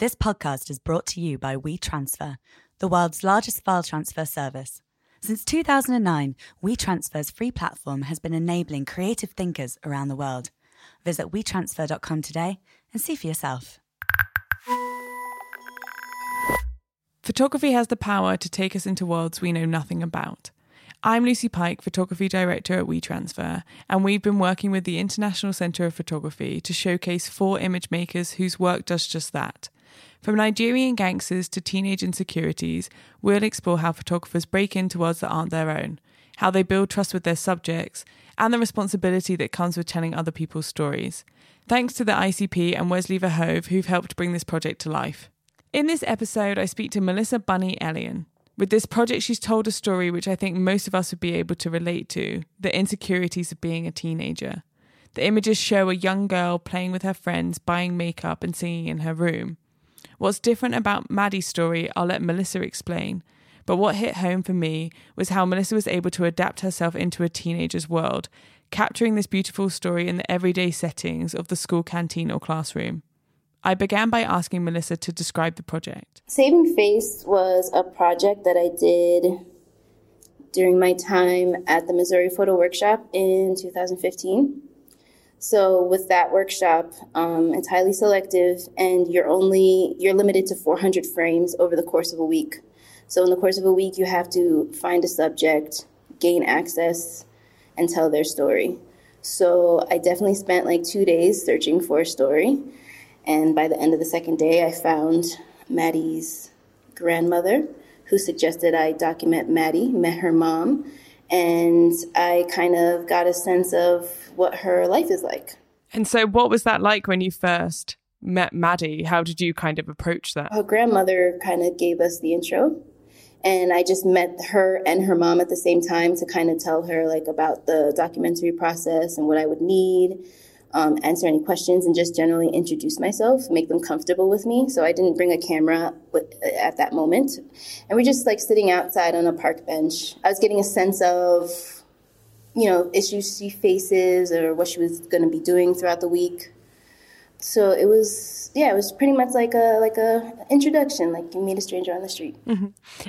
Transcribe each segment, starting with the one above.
This podcast is brought to you by WeTransfer, the world's largest file transfer service. Since 2009, WeTransfer's free platform has been enabling creative thinkers around the world. Visit WeTransfer.com today and see for yourself. Photography has the power to take us into worlds we know nothing about. I'm Lucy Pike, Photography Director at WeTransfer, and we've been working with the International Centre of Photography to showcase four image makers whose work does just that. From Nigerian gangsters to teenage insecurities, we'll explore how photographers break into worlds that aren't their own, how they build trust with their subjects, and the responsibility that comes with telling other people's stories. Thanks to the ICP and Wesley Verhoeve who've helped bring this project to life. In this episode, I speak to Melissa Bunni Elian. With this project, she's told a story which I think most of us would be able to relate to the insecurities of being a teenager. The images show a young girl playing with her friends, buying makeup, and singing in her room. What's different about Maddie's story, I'll let Melissa explain. But what hit home for me was how Melissa was able to adapt herself into a teenager's world, capturing this beautiful story in the everyday settings of the school canteen or classroom. I began by asking Melissa to describe the project. Saving Face was a project that I did during my time at the Missouri Photo Workshop in 2015. So with that workshop, um, it's highly selective, and you're only you're limited to 400 frames over the course of a week. So in the course of a week, you have to find a subject, gain access, and tell their story. So I definitely spent like two days searching for a story. And by the end of the second day, I found Maddie's grandmother, who suggested I document Maddie, met her mom, and I kind of got a sense of what her life is like. And so, what was that like when you first met Maddie? How did you kind of approach that? Her grandmother kind of gave us the intro. And I just met her and her mom at the same time to kind of tell her like about the documentary process and what I would need um, answer any questions, and just generally introduce myself, make them comfortable with me. So I didn't bring a camera at that moment. And we're just like sitting outside on a park bench. I was getting a sense of, you know, issues she faces or what she was going to be doing throughout the week. So it was, yeah, it was pretty much like a like a introduction, like you meet a stranger on the street. Mm-hmm.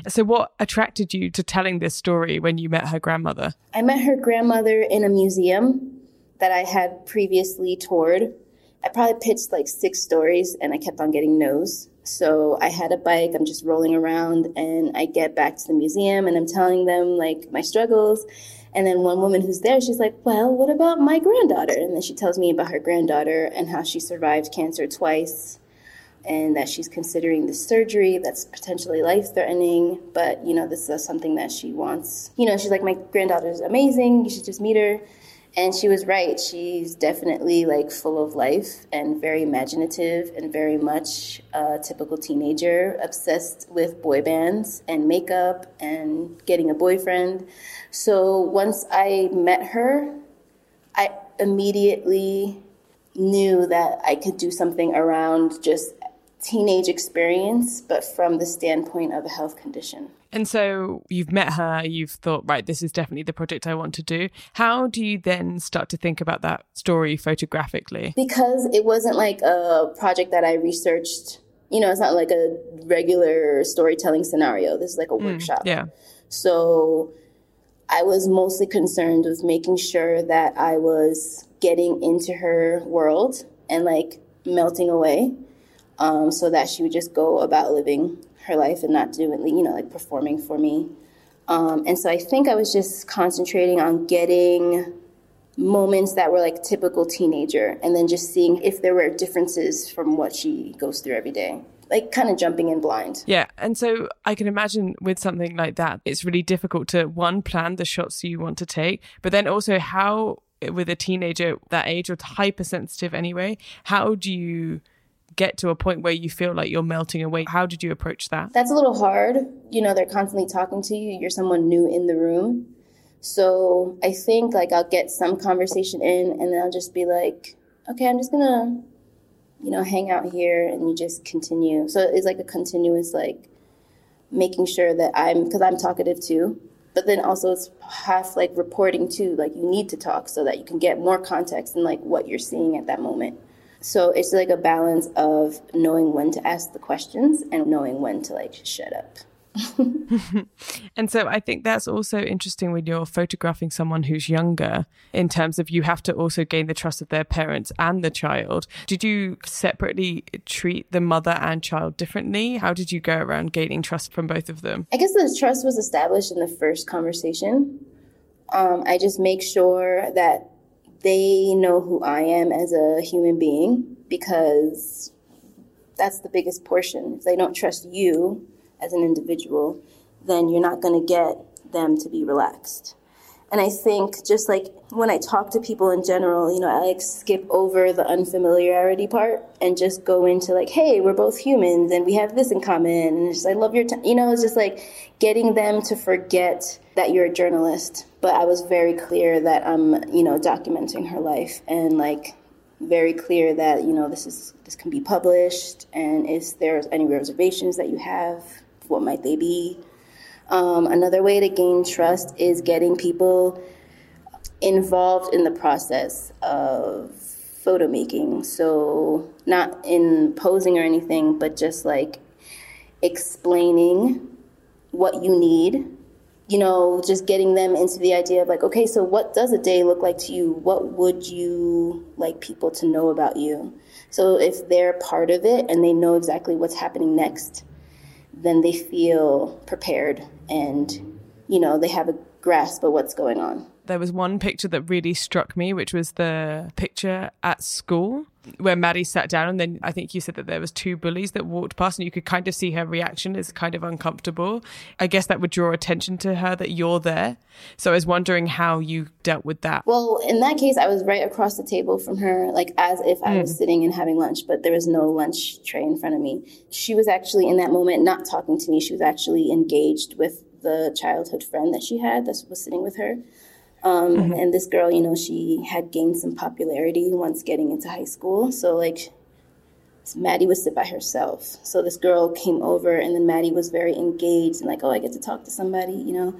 So what attracted you to telling this story when you met her grandmother? I met her grandmother in a museum that I had previously toured. I probably pitched like six stories and I kept on getting no's. So I had a bike, I'm just rolling around and I get back to the museum and I'm telling them like my struggles. And then one woman who's there, she's like, Well, what about my granddaughter? And then she tells me about her granddaughter and how she survived cancer twice and that she's considering the surgery that's potentially life threatening. But, you know, this is something that she wants. You know, she's like, My granddaughter's amazing. You should just meet her. And she was right. She's definitely like full of life and very imaginative and very much a typical teenager, obsessed with boy bands and makeup and getting a boyfriend. So once I met her, I immediately knew that I could do something around just teenage experience, but from the standpoint of a health condition. And so you've met her, you've thought, right, this is definitely the project I want to do. How do you then start to think about that story photographically? Because it wasn't like a project that I researched, you know, it's not like a regular storytelling scenario. This is like a mm, workshop. Yeah. So I was mostly concerned with making sure that I was getting into her world and like melting away um, so that she would just go about living her life and not doing, you know, like performing for me. Um, and so I think I was just concentrating on getting moments that were like typical teenager and then just seeing if there were differences from what she goes through every day like kind of jumping in blind. Yeah. And so I can imagine with something like that, it's really difficult to one, plan the shots you want to take, but then also how, with a teenager that age or hypersensitive anyway, how do you get to a point where you feel like you're melting away? How did you approach that? That's a little hard. You know, they're constantly talking to you, you're someone new in the room. So I think like I'll get some conversation in and then I'll just be like, okay, I'm just gonna, you know, hang out here and you just continue. So it's like a continuous like making sure that I'm because I'm talkative too. But then also it's half like reporting too, like you need to talk so that you can get more context and like what you're seeing at that moment. So it's like a balance of knowing when to ask the questions and knowing when to like shut up. and so I think that's also interesting when you're photographing someone who's younger in terms of you have to also gain the trust of their parents and the child. Did you separately treat the mother and child differently? How did you go around gaining trust from both of them? I guess the trust was established in the first conversation. Um, I just make sure that they know who I am as a human being because that's the biggest portion. If they don't trust you as an individual, then you're not going to get them to be relaxed. And I think just like when I talk to people in general, you know, I like skip over the unfamiliarity part and just go into like, hey, we're both humans and we have this in common. And just, I love your time. You know, it's just like getting them to forget that you're a journalist. But I was very clear that I'm, you know, documenting her life and like very clear that, you know, this is, this can be published. And if there's any reservations that you have, what might they be? Um, another way to gain trust is getting people involved in the process of photo making. So, not in posing or anything, but just like explaining what you need. You know, just getting them into the idea of like, okay, so what does a day look like to you? What would you like people to know about you? So, if they're part of it and they know exactly what's happening next, then they feel prepared and, you know, they have a grasp of what's going on. There was one picture that really struck me, which was the picture at school where Maddie sat down, and then I think you said that there was two bullies that walked past, and you could kind of see her reaction is kind of uncomfortable. I guess that would draw attention to her that you're there. So I was wondering how you dealt with that. Well, in that case, I was right across the table from her, like as if I was mm. sitting and having lunch, but there was no lunch tray in front of me. She was actually in that moment not talking to me. She was actually engaged with the childhood friend that she had that was sitting with her. Um, mm-hmm. And this girl, you know, she had gained some popularity once getting into high school. So, like, Maddie would sit by herself. So this girl came over, and then Maddie was very engaged and like, oh, I get to talk to somebody, you know.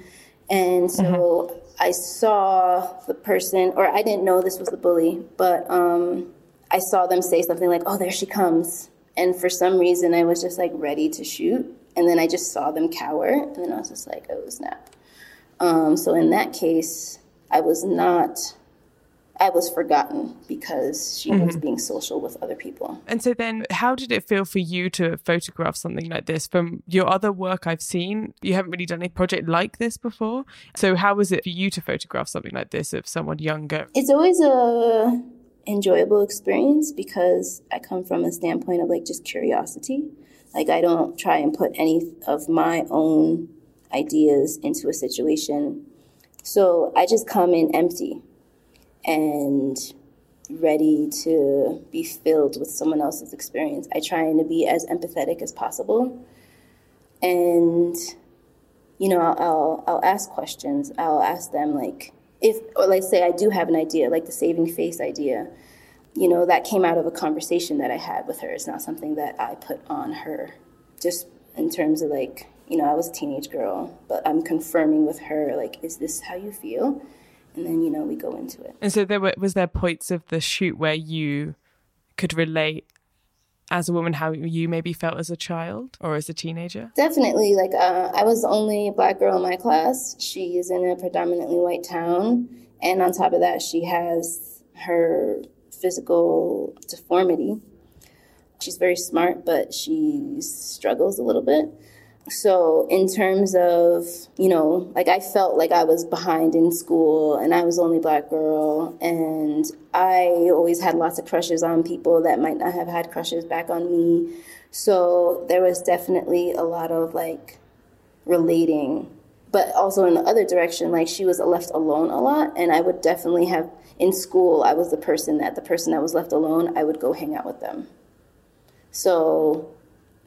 And so mm-hmm. I saw the person, or I didn't know this was the bully, but um, I saw them say something like, oh, there she comes. And for some reason, I was just like ready to shoot. And then I just saw them cower, and then I was just like, oh, snap. Um, so in that case, I was not I was forgotten because she mm-hmm. was being social with other people. And so then how did it feel for you to photograph something like this? From your other work I've seen, you haven't really done a project like this before. So how was it for you to photograph something like this of someone younger? It's always a enjoyable experience because I come from a standpoint of like just curiosity. Like I don't try and put any of my own ideas into a situation so I just come in empty and ready to be filled with someone else's experience. I try to be as empathetic as possible. And, you know, I'll, I'll, ask questions. I'll ask them, like, if, or let's say I do have an idea, like the saving face idea, you know, that came out of a conversation that I had with her. It's not something that I put on her, just in terms of like, you know, I was a teenage girl, but I'm confirming with her, like, is this how you feel? And then, you know, we go into it. And so there were, was there points of the shoot where you could relate as a woman how you maybe felt as a child or as a teenager? Definitely. Like, uh, I was the only black girl in my class. She is in a predominantly white town. And on top of that, she has her physical deformity. She's very smart, but she struggles a little bit. So, in terms of, you know, like I felt like I was behind in school and I was only black girl, and I always had lots of crushes on people that might not have had crushes back on me. So, there was definitely a lot of like relating, but also in the other direction, like she was left alone a lot, and I would definitely have in school, I was the person that the person that was left alone, I would go hang out with them. So,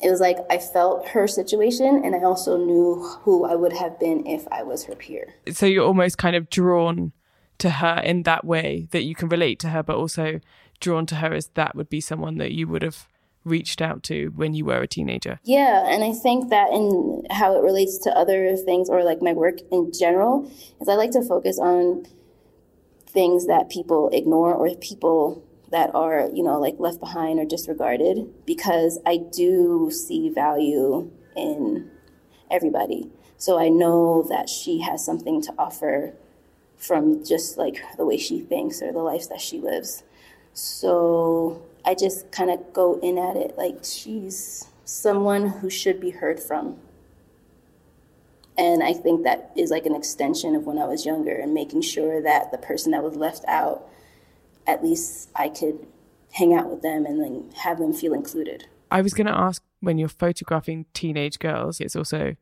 it was like I felt her situation and I also knew who I would have been if I was her peer. So you're almost kind of drawn to her in that way that you can relate to her, but also drawn to her as that would be someone that you would have reached out to when you were a teenager. Yeah, and I think that in how it relates to other things or like my work in general is I like to focus on things that people ignore or people that are, you know, like left behind or disregarded because I do see value in everybody. So I know that she has something to offer from just like the way she thinks or the life that she lives. So I just kind of go in at it like she's someone who should be heard from. And I think that is like an extension of when I was younger and making sure that the person that was left out, at least I could hang out with them and then have them feel included. I was going to ask when you're photographing teenage girls, it's also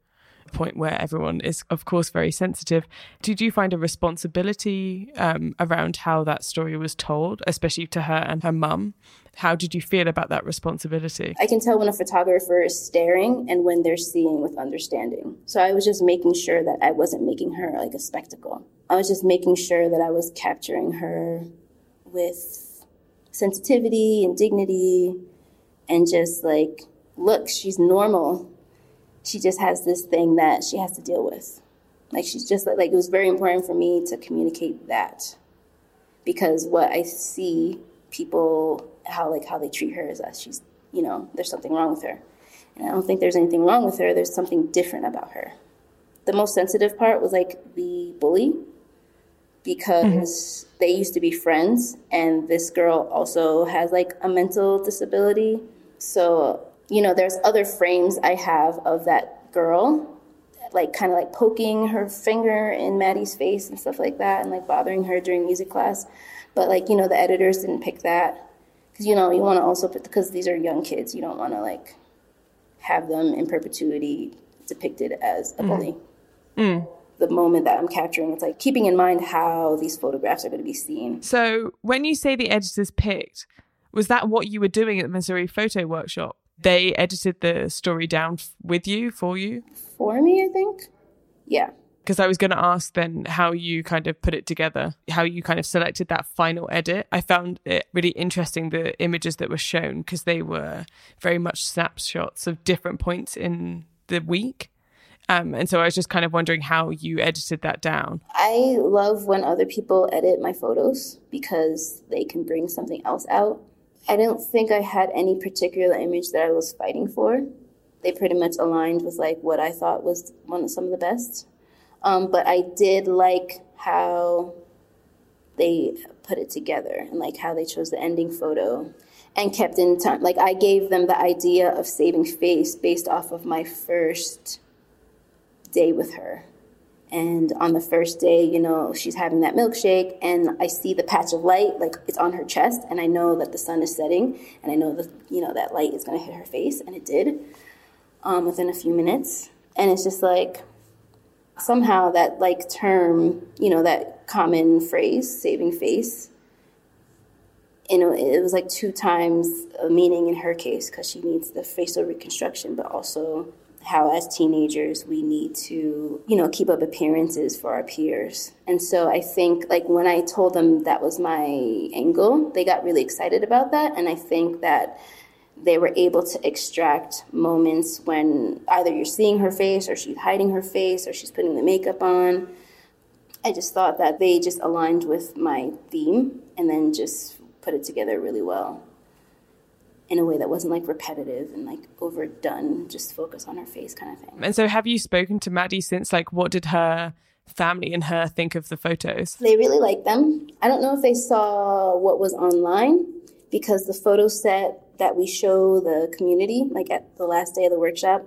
a point where everyone is, of course, very sensitive. Did you find a responsibility um, around how that story was told, especially to her and her mum? How did you feel about that responsibility? I can tell when a photographer is staring and when they're seeing with understanding. So I was just making sure that I wasn't making her like a spectacle. I was just making sure that I was capturing her with sensitivity and dignity and just like, look, she's normal she just has this thing that she has to deal with. Like she's just like, it was very important for me to communicate that because what I see people how like how they treat her is that she's you know there's something wrong with her, and I don't think there's anything wrong with her. There's something different about her. The most sensitive part was like the bully because mm-hmm. they used to be friends, and this girl also has like a mental disability, so you know, there's other frames I have of that girl, like kind of like poking her finger in Maddie's face and stuff like that, and like bothering her during music class. But like, you know, the editors didn't pick that because you know you want to also because these are young kids, you don't want to like have them in perpetuity depicted as a bully. Mm. The moment that I'm capturing, it's like keeping in mind how these photographs are going to be seen. So, when you say the editors picked, was that what you were doing at the Missouri Photo Workshop? they edited the story down with you for you for me i think yeah because I was going to ask then how you kind of put it together, how you kind of selected that final edit. I found it really interesting the images that were shown because they were very much snapshots of different points in the week. Um, and so I was just kind of wondering how you edited that down. I love when other people edit my photos because they can bring something else out. I don't think I had any particular image that I was fighting for. They pretty much aligned with like what I thought was one of some of the best. Um, but I did like how they put it together and like how they chose the ending photo and kept in time. Like I gave them the idea of saving face based off of my first day with her. And on the first day, you know, she's having that milkshake, and I see the patch of light, like it's on her chest, and I know that the sun is setting, and I know that, you know, that light is gonna hit her face, and it did um, within a few minutes. And it's just like, somehow that like term, you know, that common phrase, saving face, you know, it was like two times a meaning in her case because she needs the facial reconstruction, but also how as teenagers we need to you know keep up appearances for our peers. And so i think like when i told them that was my angle they got really excited about that. And i think that they were able to extract moments when either you're seeing her face or she's hiding her face or she's putting the makeup on. I just thought that they just aligned with my theme and then just put it together really well in a way that wasn't like repetitive and like overdone, just focus on her face kind of thing. And so have you spoken to Maddie since? Like, what did her family and her think of the photos? They really liked them. I don't know if they saw what was online because the photo set that we show the community, like at the last day of the workshop,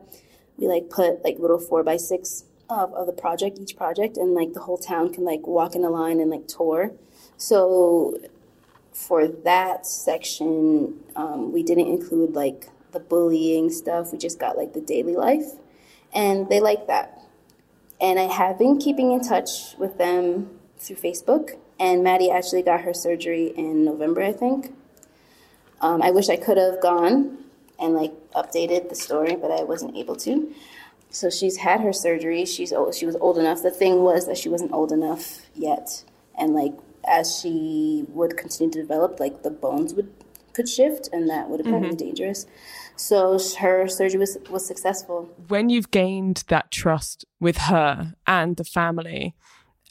we like put like little four by six of, of the project, each project, and like the whole town can like walk in a line and like tour. So for that section, um, we didn't include like the bullying stuff. We just got like the daily life, and they like that. And I have been keeping in touch with them through Facebook. And Maddie actually got her surgery in November, I think. Um, I wish I could have gone and like updated the story, but I wasn't able to. So she's had her surgery. She's old, she was old enough. The thing was that she wasn't old enough yet, and like as she would continue to develop, like the bones would could shift, and that would have mm-hmm. been dangerous. So her surgery was was successful. When you've gained that trust with her and the family,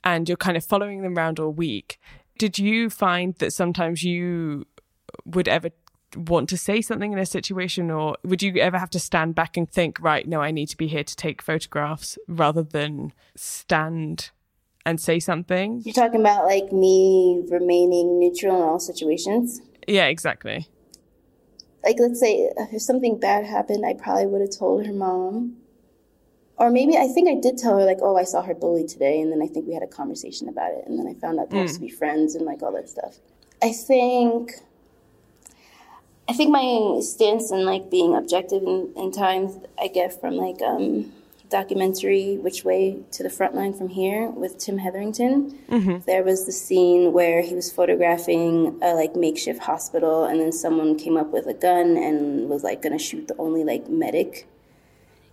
and you're kind of following them around all week, did you find that sometimes you would ever want to say something in a situation or would you ever have to stand back and think right no i need to be here to take photographs rather than stand and say something You're talking about like me remaining neutral in all situations. yeah exactly Like, let's say if something bad happened, I probably would have told her mom. Or maybe I think I did tell her, like, oh, I saw her bully today. And then I think we had a conversation about it. And then I found out they used to be friends and like all that stuff. I think. I think my stance in like being objective in, in times I get from like um, documentary "Which Way to the Front Line from Here" with Tim Hetherington. Mm-hmm. There was the scene where he was photographing a like makeshift hospital, and then someone came up with a gun and was like going to shoot the only like medic,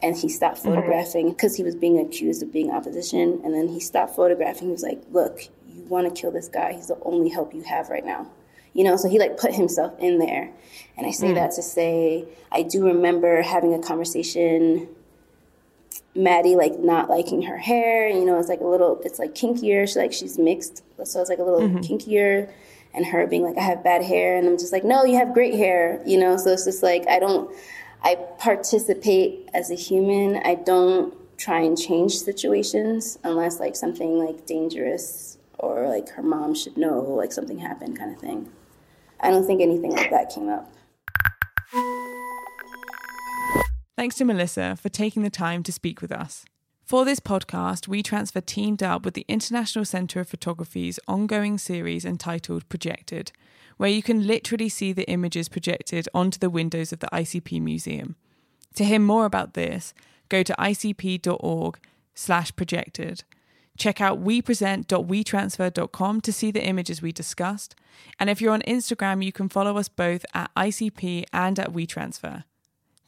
and he stopped mm-hmm. photographing because he was being accused of being opposition, and then he stopped photographing. He was like, "Look, you want to kill this guy? He's the only help you have right now." you know so he like put himself in there and i say mm. that to say i do remember having a conversation maddie like not liking her hair you know it's like a little it's like kinkier. She like she's mixed so it's like a little mm-hmm. kinkier. And her being like i have bad hair and i'm just like no you have great hair you know? So it's just like i don't i participate as a human. I don't try and change situations unless like something like dangerous or like her mom should know like something happened kind of thing. I don't think anything like that came up. Thanks to Melissa for taking the time to speak with us. For this podcast, WeTransfer teamed up with the International Centre of Photography's ongoing series entitled Projected, where you can literally see the images projected onto the windows of the ICP Museum. To hear more about this, go to icp.org slash projected. Check out wepresent.wetransfer.com to see the images we discussed. And if you're on Instagram, you can follow us both at ICP and at WeTransfer.